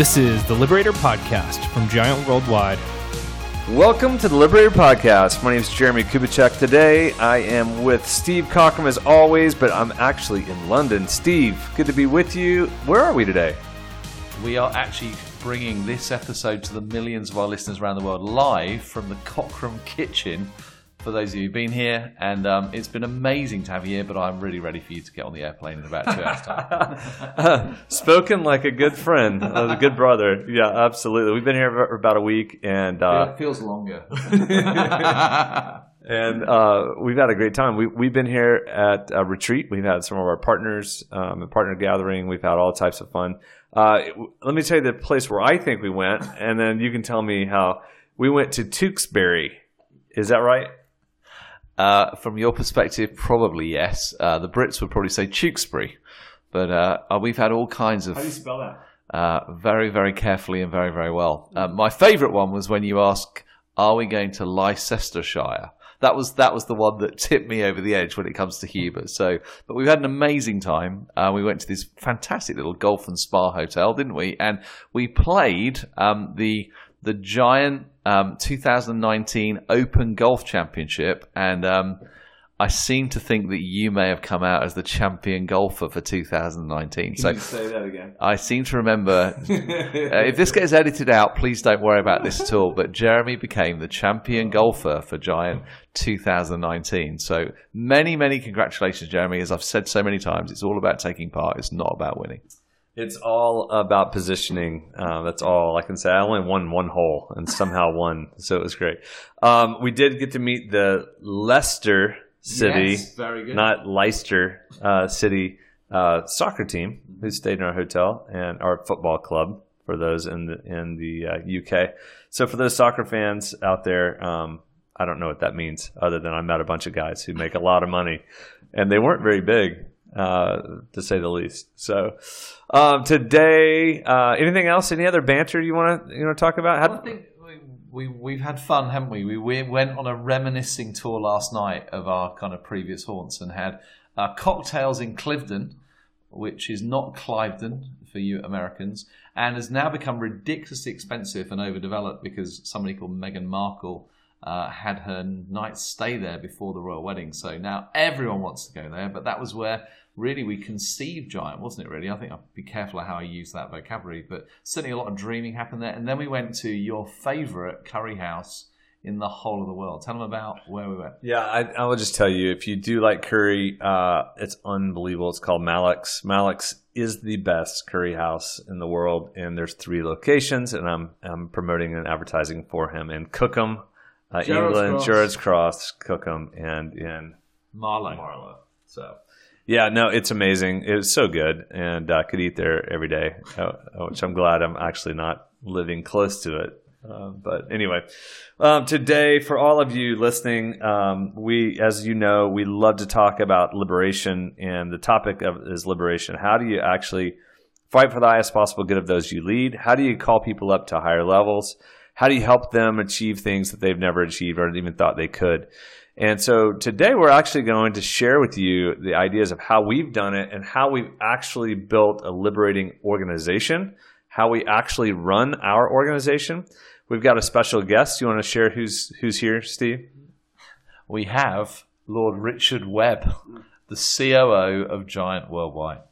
This is the Liberator Podcast from Giant Worldwide. Welcome to the Liberator Podcast. My name is Jeremie Kubicek. Today I am with Steve Cockram as always, but I'm actually in London. Steve, good to be with you. Where are we today? We are actually bringing this episode to the millions of our listeners around the world live from the Cockram Kitchen. For those of you who've been here, and um, it's been amazing to have you here, but I'm really ready for you to get on the airplane in about two hours' time. Spoken like a good friend, a good brother. Yeah, absolutely. We've been here for about a week, and uh, it feels longer. and uh, we've had a great time. We, we've been here at a retreat. We've had some of our partners, um, a partner gathering. We've had all types of fun. Uh, let me tell you the place where I think we went, and then you can tell me how we went to Tewkesbury. Is that right? Uh, from your perspective, probably yes. Uh, the Brits would probably say Tewkesbury, but uh, we've had all kinds of. How do you spell that? Uh, very, very carefully and very, very well. Uh, my favourite one was when you ask, "Are we going to Leicestershire?" That was that was the one that tipped me over the edge when it comes to Hubert. So, but we've had an amazing time. Uh, we went to this fantastic little golf and spa hotel, didn't we? And we played um, the the giant um, 2019 Open Golf Championship, and um, I seem to think that you may have come out as the champion golfer for 2019. Can so you say that again? I seem to remember. uh, if this gets edited out, please don't worry about this at all. But Jeremie became the champion golfer for Giant 2019. So many, many congratulations, Jeremie. As I've said so many times, it's all about taking part. It's not about winning. It's all about positioning. Uh, that's all I can say. I only won one hole and somehow won, so it was great. Um, we did get to meet the Leicester City, Yes, not Leicester uh, City uh, soccer team who stayed in our hotel and our football club for those in the in the uh, UK. So for those soccer fans out there, um, I don't know what that means other than I met a bunch of guys who make a lot of money, and they weren't very big uh, to say the least. So um, today, uh, anything else? Any other banter you want to you know talk about? I think we, we we've had fun, haven't we? we? We went on a reminiscing tour last night of our kind of previous haunts and had uh, cocktails in Cliveden, which is not Cliveden for you Americans, and has now become ridiculously expensive and overdeveloped because somebody called Meghan Markle. Uh, had her night stay there before the royal wedding, so now everyone wants to go there. But that was where really we conceived Giant, wasn't it? Really, I think I'll be careful of how I use that vocabulary, but certainly a lot of dreaming happened there. And then we went to your favourite curry house in the whole of the world. Tell them about where we went. Yeah, I, I will just tell you if you do like curry, uh, it's unbelievable. It's called Malik's. Malik's is the best curry house in the world, and there's three locations, and I'm I'm promoting and advertising for him in Cookham, uh, England, Cross. Gerrard's Cross, Cookham, and in Marlow. Marlow. So, yeah, no, it's amazing. It was so good, and I could eat there every day, uh, which I'm glad I'm actually not living close to it. Uh, but anyway, um, today for all of you listening, um, we, as you know, we love to talk about liberation, and the topic of is liberation. How do you actually fight for the highest possible good of those you lead? How do you call people up to higher levels? How do you help them achieve things that they've never achieved or even thought they could? And so today we're actually going to share with you the ideas of how we've done it and how we've actually built a liberating organization, how we actually run our organization. We've got a special guest. You want to share who's who's here, Steve? We have Lord Richard Webb, the COO of Giant Worldwide.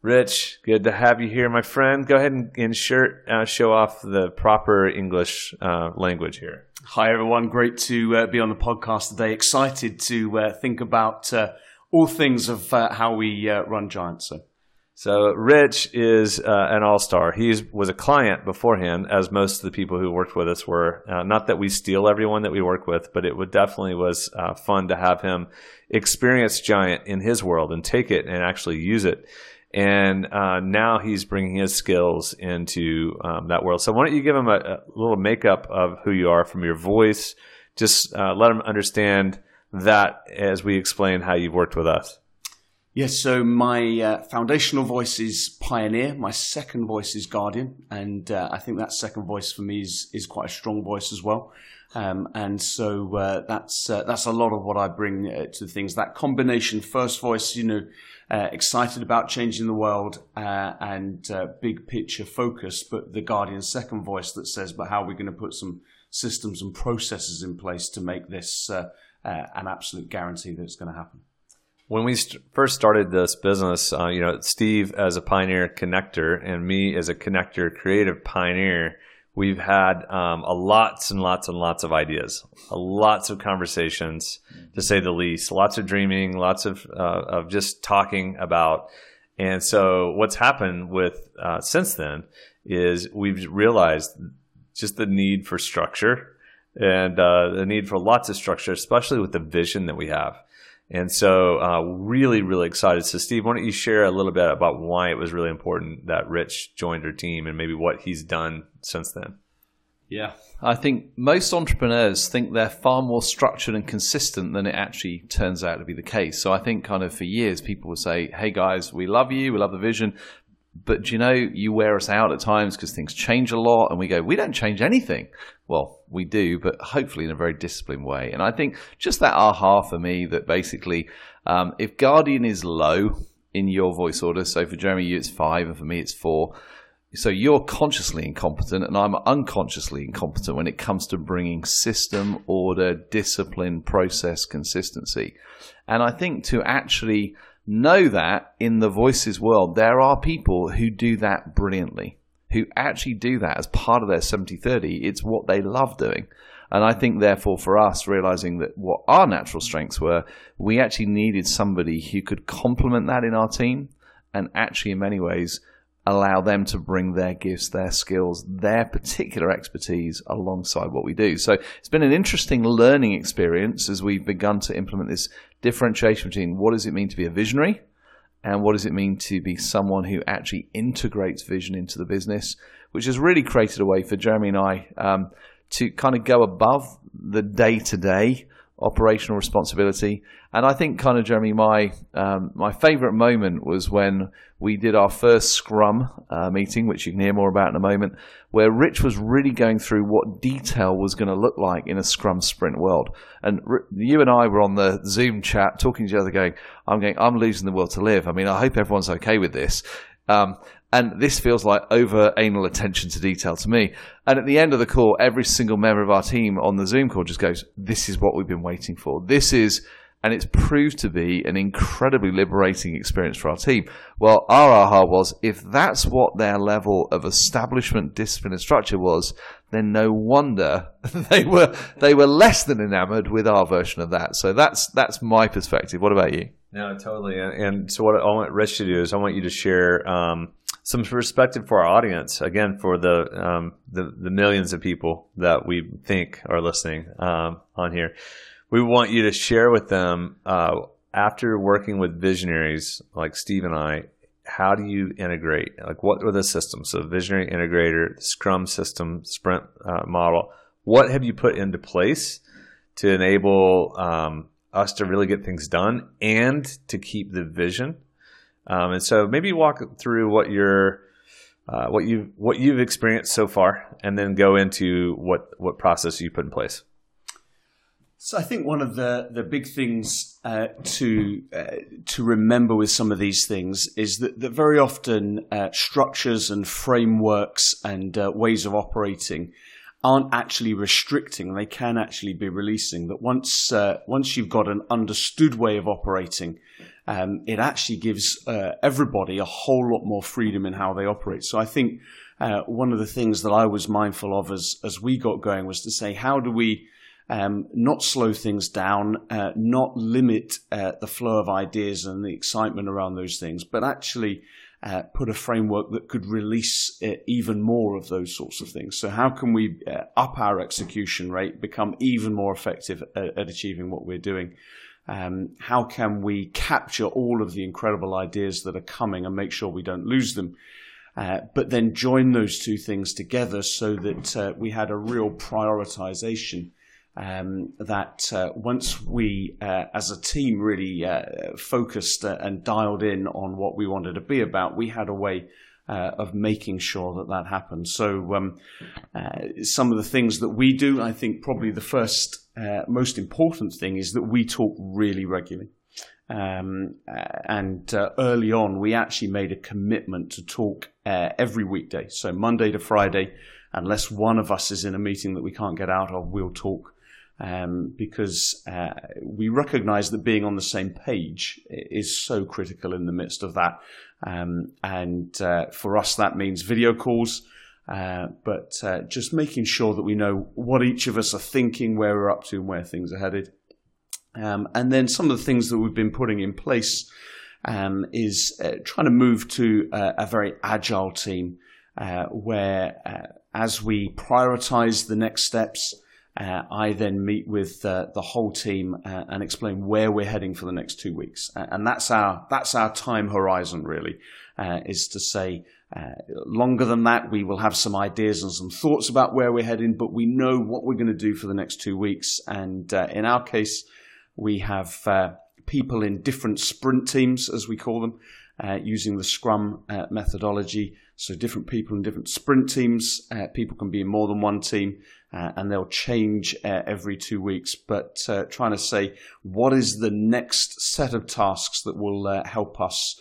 Rich, good to have you here, my friend. Go ahead and, and share, uh, show off the proper English uh, language here. Hi, everyone. Great to uh, be on the podcast today. Excited to uh, think about uh, all things of uh, how we uh, run Giant. So, So Rich is uh, an all-star. He was a client beforehand, as most of the people who worked with us were. Uh, not that we steal everyone that we work with, but it would definitely was uh, fun to have him experience Giant in his world and take it and actually use it. And uh, now he's bringing his skills into um, that world. So why don't you give him a, a little makeup of who you are from your voice? Just uh, let him understand that as we explain how you've worked with us. Yes, so my uh, foundational voice is Pioneer. My second voice is Guardian, and uh, I think that second voice for me is is quite a strong voice as well. Um, and so uh, that's uh, that's a lot of what I bring uh, to things. That combination, first voice, you know, uh, excited about changing the world and big picture focus, but the Guardian second voice that says, "But how are we going to put some systems and processes in place to make this an absolute guarantee that it's going to happen?" When we st- first started this business, you know, Steve as a pioneer connector and me as a connector creative pioneer We've had um, a lots and lots and lots of ideas, lots of conversations, to say the least. Lots of dreaming, lots of uh, of just talking about. And so, what's happened with uh, since then is we've realized just the need for structure and uh, the need for lots of structure, especially with the vision that we have. And so, uh, really, really excited. So, Steve, why don't you share a little bit about why it was really important that Rich joined our team and maybe what he's done since then? Yeah, I think most entrepreneurs think they're far more structured and consistent than it actually turns out to be the case. So, I think kind of for years, people would say, Hey guys, we love you, we love the vision. But you know, you wear us out at times because things change a lot, and we go, we don't change anything. Well, we do, but hopefully in a very disciplined way. And I think just that aha for me that basically, um, if Guardian is low in your voice order, so for Jeremie, you it's five, and for me, it's four. So you're consciously incompetent, and I'm unconsciously incompetent when it comes to bringing system, order, discipline, process, consistency. And I think to actually know that in the voices world, there are people who do that brilliantly, who actually do that as part of their 70 30. It's what they love doing. And I think, therefore, for us, realizing that what our natural strengths were, we actually needed somebody who could complement that in our team and actually, in many ways, allow them to bring their gifts, their skills, their particular expertise alongside what we do. So it's been an interesting learning experience as we've begun to implement this differentiation between what does it mean to be a visionary and what does it mean to be someone who actually integrates vision into the business, which has really created a way for Jeremie and I um, to kind of go above the day to day operational responsibility. And I think, kind of, Jeremie, my um, my favourite moment was when we did our first Scrum uh, meeting, which you can hear more about in a moment, where Rich was really going through what detail was going to look like in a Scrum sprint world. And R- you and I were on the Zoom chat talking to each other, going, "I'm going, I'm losing the will to live." I mean, I hope everyone's okay with this. Um, and this feels like over anal attention to detail to me. And at the end of the call, every single member of our team on the Zoom call just goes, This is what we've been waiting for. This is, and it's proved to be an incredibly liberating experience for our team. Well, our aha was if that's what their level of establishment, discipline, and structure was, then no wonder they were they were less than enamored with our version of that. So that's that's my perspective. What about you? No, totally. And, and so what I want Rich to do is I want you to share um, some perspective for our audience. Again, for the, um, the, the millions of people that we think are listening um, on here, we want you to share with them uh, after working with visionaries like Steve and I. How do you integrate? Like, what are the systems? So, visionary integrator, Scrum system, Sprint uh, model. What have you put into place to enable um, us to really get things done and to keep the vision. Um, and so maybe walk through what your uh, what you what you've experienced so far, and then go into what what process you put in place. So I think one of the the big things uh, to uh, to remember with some of these things is that, that very often uh, structures and frameworks and uh, ways of operating aren't actually restricting; they can actually be releasing. That once uh, once you've got an understood way of operating, um, it actually gives uh, everybody a whole lot more freedom in how they operate. So I think uh, one of the things that I was mindful of as as we got going was to say, how do we um, not slow things down, uh, not limit uh, the flow of ideas and the excitement around those things, but actually uh, put a framework that could release uh, even more of those sorts of things. So, how can we up our execution rate, become even more effective at, at achieving what we're doing? Um, how can we capture all of the incredible ideas that are coming and make sure we don't lose them? Uh, but then join those two things together so that uh, we had a real prioritization Um, that uh, once we, uh, as a team, really uh, focused uh, and dialed in on what we wanted to be about, we had a way of making sure that that happened. So, um, some of the things that we do, I think probably the first most important thing is that we talk really regularly. Um, and uh, early on, we actually made a commitment to talk uh, every weekday. So Monday to Friday, unless one of us is in a meeting that we can't get out of, we'll talk. Um, because uh, we recognize that being on the same page is so critical in the midst of that. Um, and uh, for us, that means video calls. Uh, but uh, just making sure that we know what each of us are thinking, where we're up to, and where things are headed. Um, and then some of the things that we've been putting in place um, is uh, trying to move to a very agile team uh, where, uh, as we prioritize the next steps, uh, I then meet with the whole team and explain where we're heading for the next two weeks. and that's our that's our time horizon really, is to say. Longer than that, we will have some ideas and some thoughts about where we're heading, but we know what we're going to do for the next two weeks. And in our case, we have uh, people in different sprint teams, as we call them, uh, using the Scrum uh, methodology. So different people in different sprint teams. Uh, people can be in more than one team, uh, and they'll change uh, every two weeks. But trying to say what is the next set of tasks that will help us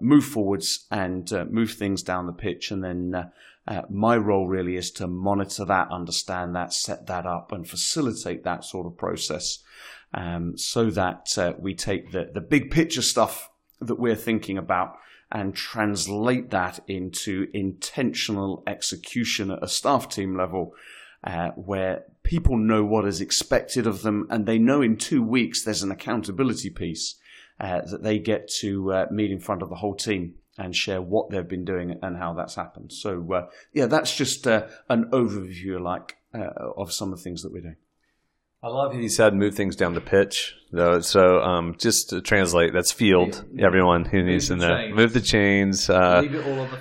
move forwards and move things down the pitch, and then. Uh, my role really is to monitor that, understand that, set that up, and facilitate that sort of process um, so that uh, we take the, the big picture stuff that we're thinking about and translate that into intentional execution at a staff team level uh, where people know what is expected of them and they know in two weeks there's an accountability piece uh, that they get to uh, meet in front of the whole team and share what they've been doing and how that's happened. So, uh, yeah, that's just uh, an overview, like, of some of the things that we're doing. I love how you said move things down the pitch. Though, so um, just to translate, that's field. Yeah. Everyone who needs to know, move the chains, uh,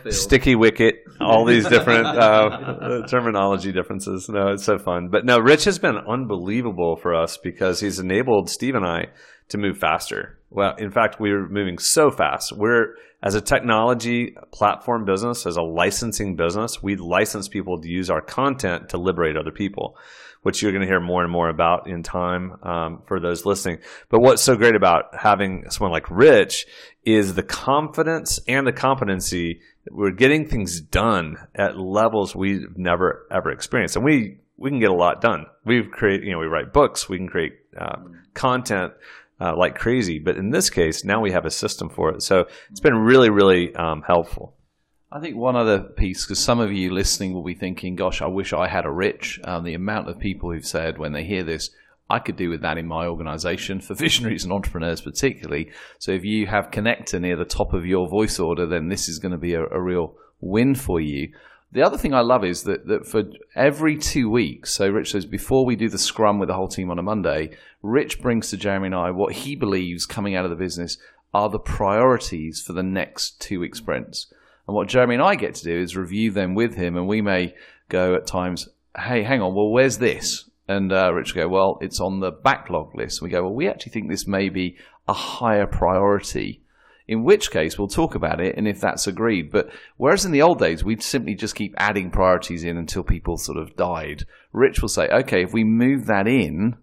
sticky wicket, all these different uh, terminology differences. No, it's so fun. But no, Rich has been unbelievable for us because he's enabled Steve and I to move faster. Well, in fact, we're moving so fast. We're as a technology platform business, as a licensing business, we license people to use our content to liberate other people which you're going to hear more and more about in time um, for those listening. But what's so great about having someone like Rich is the confidence and the competency. We're getting things done at levels we've never ever experienced, and we we can get a lot done. We've created, you know, we write books, we can create uh, content. Uh, like crazy, but in this case, now we have a system for it. So it's been really, really um, helpful. I think one other piece, because some of you listening will be thinking, gosh, I wish I had a rich. Um, the amount of people who've said when they hear this, I could do with that in my organization for visionaries and entrepreneurs, particularly. So if you have Connector near the top of your voice order, then this is going to be a, a real win for you. The other thing I love is that, that for every two weeks, so Rich says before we do the scrum with the whole team on a Monday, Rich brings to Jeremie and I what he believes coming out of the business are the priorities for the next two week sprints. And what Jeremie and I get to do is review them with him, and we may go at times, hey, hang on, well, where's this? And uh, Rich will go, well, it's on the backlog list. And we go, well, we actually think this may be a higher priority. In which case, we'll talk about it, and if that's agreed. But whereas in the old days, we'd simply just keep adding priorities in until people sort of died, Rich will say, okay, if we move that in,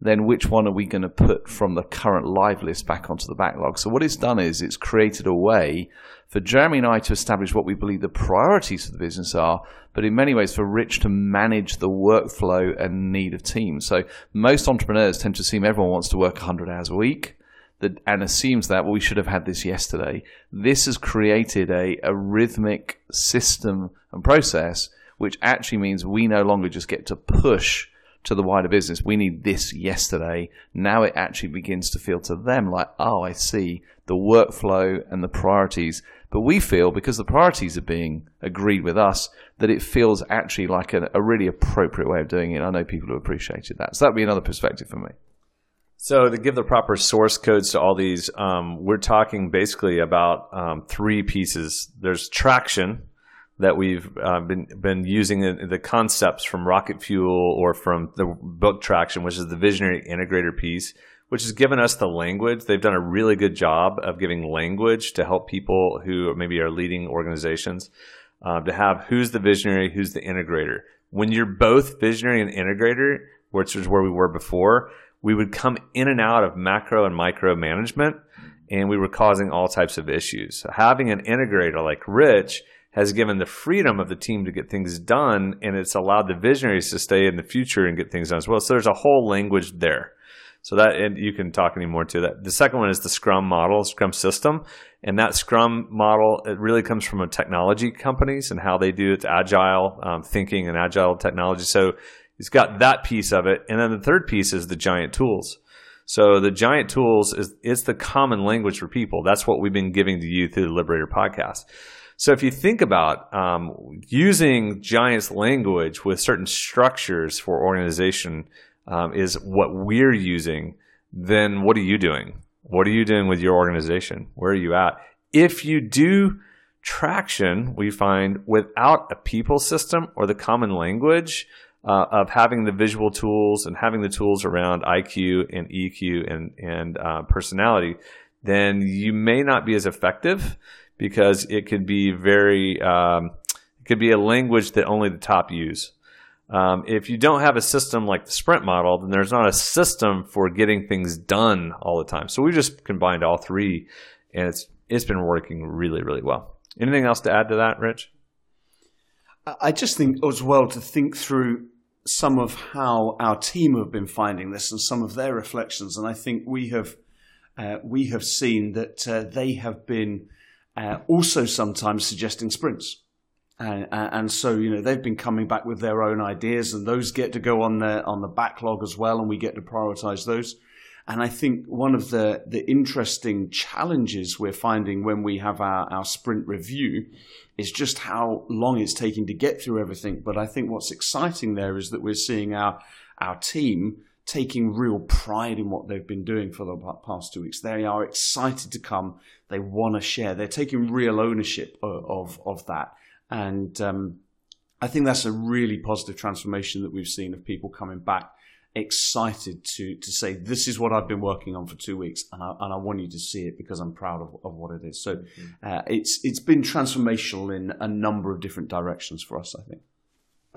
then which one are we going to put from the current live list back onto the backlog? So what it's done is it's created a way for Jeremie and I to establish what we believe the priorities for the business are, but in many ways for Rich to manage the workflow and need of teams. So most entrepreneurs tend to assume everyone wants to work 100 hours a week and assumes that well, we should have had this yesterday. This has created a, a rhythmic system and process, which actually means we no longer just get to push to the wider business. We need this yesterday. Now it actually begins to feel to them like, oh, I see the workflow and the priorities. But we feel because the priorities are being agreed with us that it feels actually like a, a really appropriate way of doing it. I know people who appreciated that. So that'd be another perspective for me. So to give the proper source codes to all these, um, we're talking basically about um, three pieces. There's traction, that we've uh, been been using the concepts from Rocket Fuel or from the book Traction, which is the visionary integrator piece, which has given us the language. They've done a really good job of giving language to help people who maybe are leading organizations uh, to have who's the visionary, who's the integrator. When you're both visionary and integrator, which is where we were before, we would come in and out of macro and micro management, and we were causing all types of issues. So having an integrator like Rich has given the freedom of the team to get things done, and it's allowed the visionaries to stay in the future and get things done as well. So there's a whole language there. So that and you can talk any more to that. The second one is the Scrum model, Scrum system, and that Scrum model it really comes from a technology companies and how they do its agile um, thinking and agile technology. So it's got that piece of it, and then the third piece is the giant tools. So the giant tools is it's the common language for people. That's what we've been giving to you through the Liberator podcast. So if you think about um, using Giants language with certain structures for organization um, is what we're using, then what are you doing? What are you doing with your organization? Where are you at? If you do traction, we find without a people system or the common language uh, of having the visual tools and having the tools around IQ and EQ and, and uh, personality, then you may not be as effective because it could be very, um, it could be a language that only the top use. Um, if you don't have a system like the sprint model, then there's not a system for getting things done all the time. So we just combined all three, and it's it's been working really really well. Anything else to add to that, Rich? I just think as well to think through some of how our team have been finding this and some of their reflections, and I think we have uh, we have seen that uh, they have been uh, also sometimes suggesting sprints. And, and, so you know they've been coming back with their own ideas, and those get to go on the on the backlog as well, and we get to prioritize those. And I think one of the the interesting challenges we're finding when we have our, our sprint review is just how long it's taking to get through everything. But I think what's exciting there is that we're seeing our our team taking real pride in what they've been doing for the past two weeks. They are excited to come. They want to share. They're taking real ownership of, of, of that. And um, I think that's a really positive transformation that we've seen of people coming back excited to to say this is what I've been working on for two weeks and I, and I want you to see it because I'm proud of, of what it is. So mm-hmm. uh, it's it's been transformational in a number of different directions for us. I think.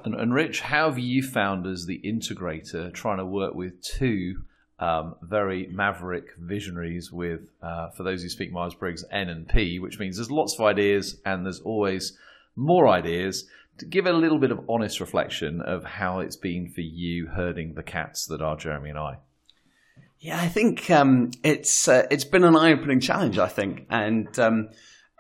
And, and Rich, how have you found as the integrator trying to work with two um, very maverick visionaries with, uh, for those who speak Myers Briggs, N and P, which means there's lots of ideas and there's always more ideas give a little bit of honest reflection of how it's been for you herding the cats that are Jeremie and I. Yeah, I think um, it's uh, it's been an eye-opening challenge. I think, and um,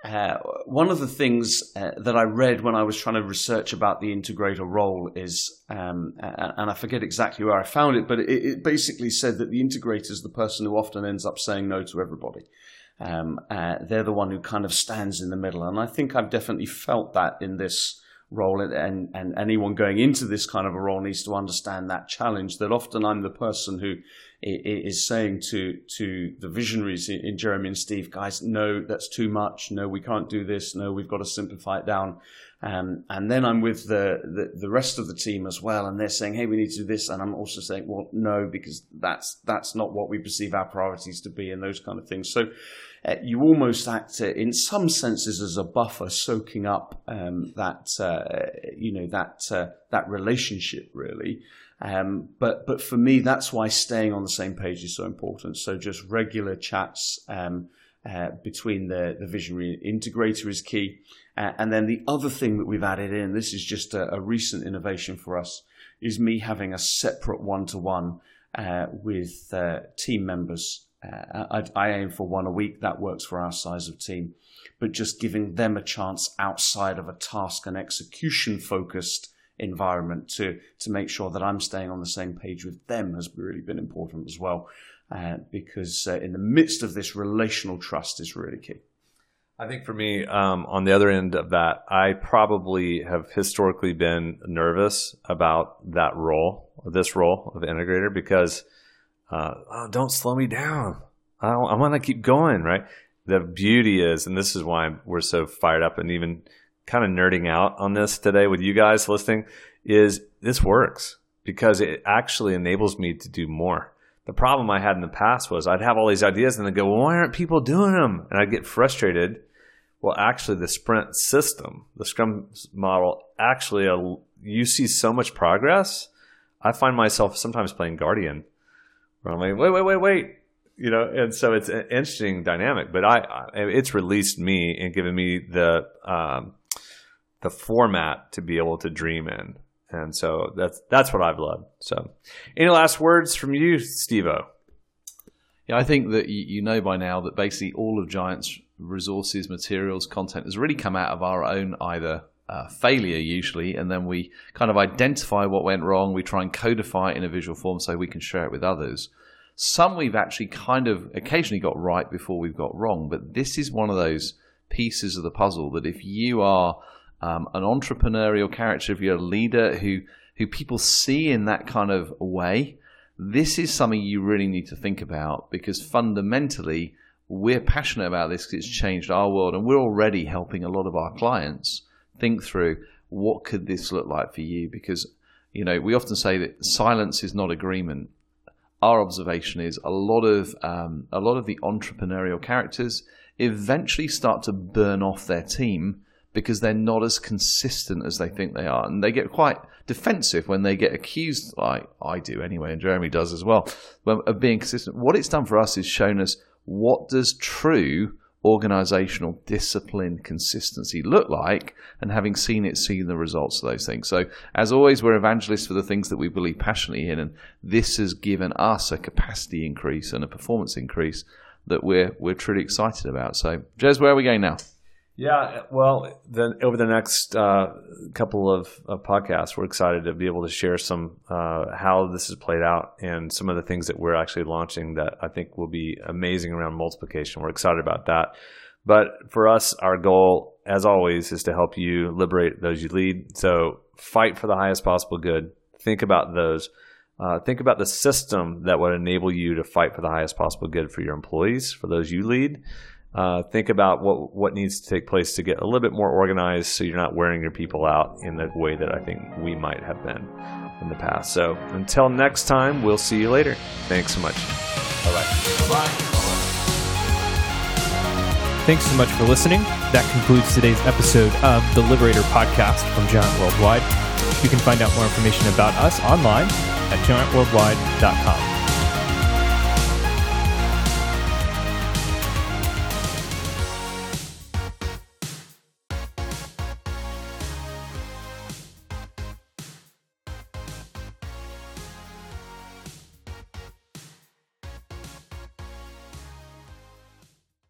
uh, one of the things uh, that I read when I was trying to research about the integrator role is, um, and I forget exactly where I found it, but it, it, basically said that the integrator is the person who often ends up saying no to everybody. Um, uh, they're the one who kind of stands in the middle. And I think I've definitely felt that in this role. And, and anyone going into this kind of a role needs to understand that challenge that often I'm the person who is saying to, to the visionaries in Jeremie and Steve, guys, no, that's too much. No, we can't do this. No, we've got to simplify it down. Um, and then I'm with the, the, the, rest of the team as well, and they're saying, "Hey, we need to do this," and I'm also saying, "Well, no, because that's that's not what we perceive our priorities to be," and those kind of things. So, uh, you almost act uh, in some senses as a buffer, soaking up um, that uh, you know that uh, that relationship really. Um, but but for me, that's why staying on the same page is so important. So just regular chats um, uh, between the the visionary integrator is key. Uh, and then the other thing that we've added in, this is just a, a recent innovation for us, is me having a separate one to one with team members uh, I, I, aim for one a week. That works for our size of team. But just giving them a chance outside of a task and execution focused environment to to make sure that I'm staying on the same page with them has really been important as well. Uh, because uh, in the midst of this, relational trust is really key. I think for me, um, on the other end of that, I probably have historically been nervous about that role, this role of integrator, because uh, oh, don't slow me down. I, I want to keep going, right? The beauty is, and this is why we're so fired up and even kind of nerding out on this today with you guys listening is this works because it actually enables me to do more. The problem I had in the past was I'd have all these ideas and then go, well, why aren't people doing them? And I'd get frustrated. Well, actually, the sprint system, the Scrum model, actually, uh, you see so much progress. I find myself sometimes playing Guardian, where I'm like, wait, wait, wait, wait, you know. And so it's an interesting dynamic. But I, I it's released me and given me the um, the format to be able to dream in. And so that's that's what I've loved. So, any last words from you, Stevo? Yeah, I think that you know by now that basically all of Giant's resources, materials, content has really come out of our own either uh, failure usually, and then we kind of identify what went wrong. We try and codify it in a visual form so we can share it with others. Some we've actually kind of occasionally got right before we've got wrong, but this is one of those pieces of the puzzle that if you are um, an entrepreneurial character, if you're a leader who who people see in that kind of way, this is something you really need to think about because fundamentally we're passionate about this because it's changed our world and we're already helping a lot of our clients think through what could this look like for you? Because you know we often say that silence is not agreement. Our observation is a lot of um, a lot of the entrepreneurial characters eventually start to burn off their team because they're not as consistent as they think they are. And they get quite defensive when they get accused, like I do anyway, and Jeremie does as well, of being consistent. What it's done for us is shown us what does true organizational discipline consistency look like and having seen it seeing the results of those things so as always we're evangelists for the things that we believe passionately in and this has given us a capacity increase and a performance increase that we're we're truly excited about so jez where are we going now yeah, well, then over the next uh, couple of, of, podcasts, we're excited to be able to share some uh, how this has played out and some of the things that we're actually launching that I think will be amazing around multiplication. We're excited about that. But for us, our goal, as always, is to help you liberate those you lead. So fight for the highest possible good. Think about those. Uh, think about the system that would enable you to fight for the highest possible good for your employees, for those you lead uh, think about what what needs to take place to get a little bit more organized, so you're not wearing your people out in the way that I think we might have been in the past. So until next time, we'll see you later. Thanks so much. Bye bye. Thanks so much for listening. That concludes today's episode of the Liberator podcast from Giant Worldwide. You can find out more information about us online at giantworldwide.com.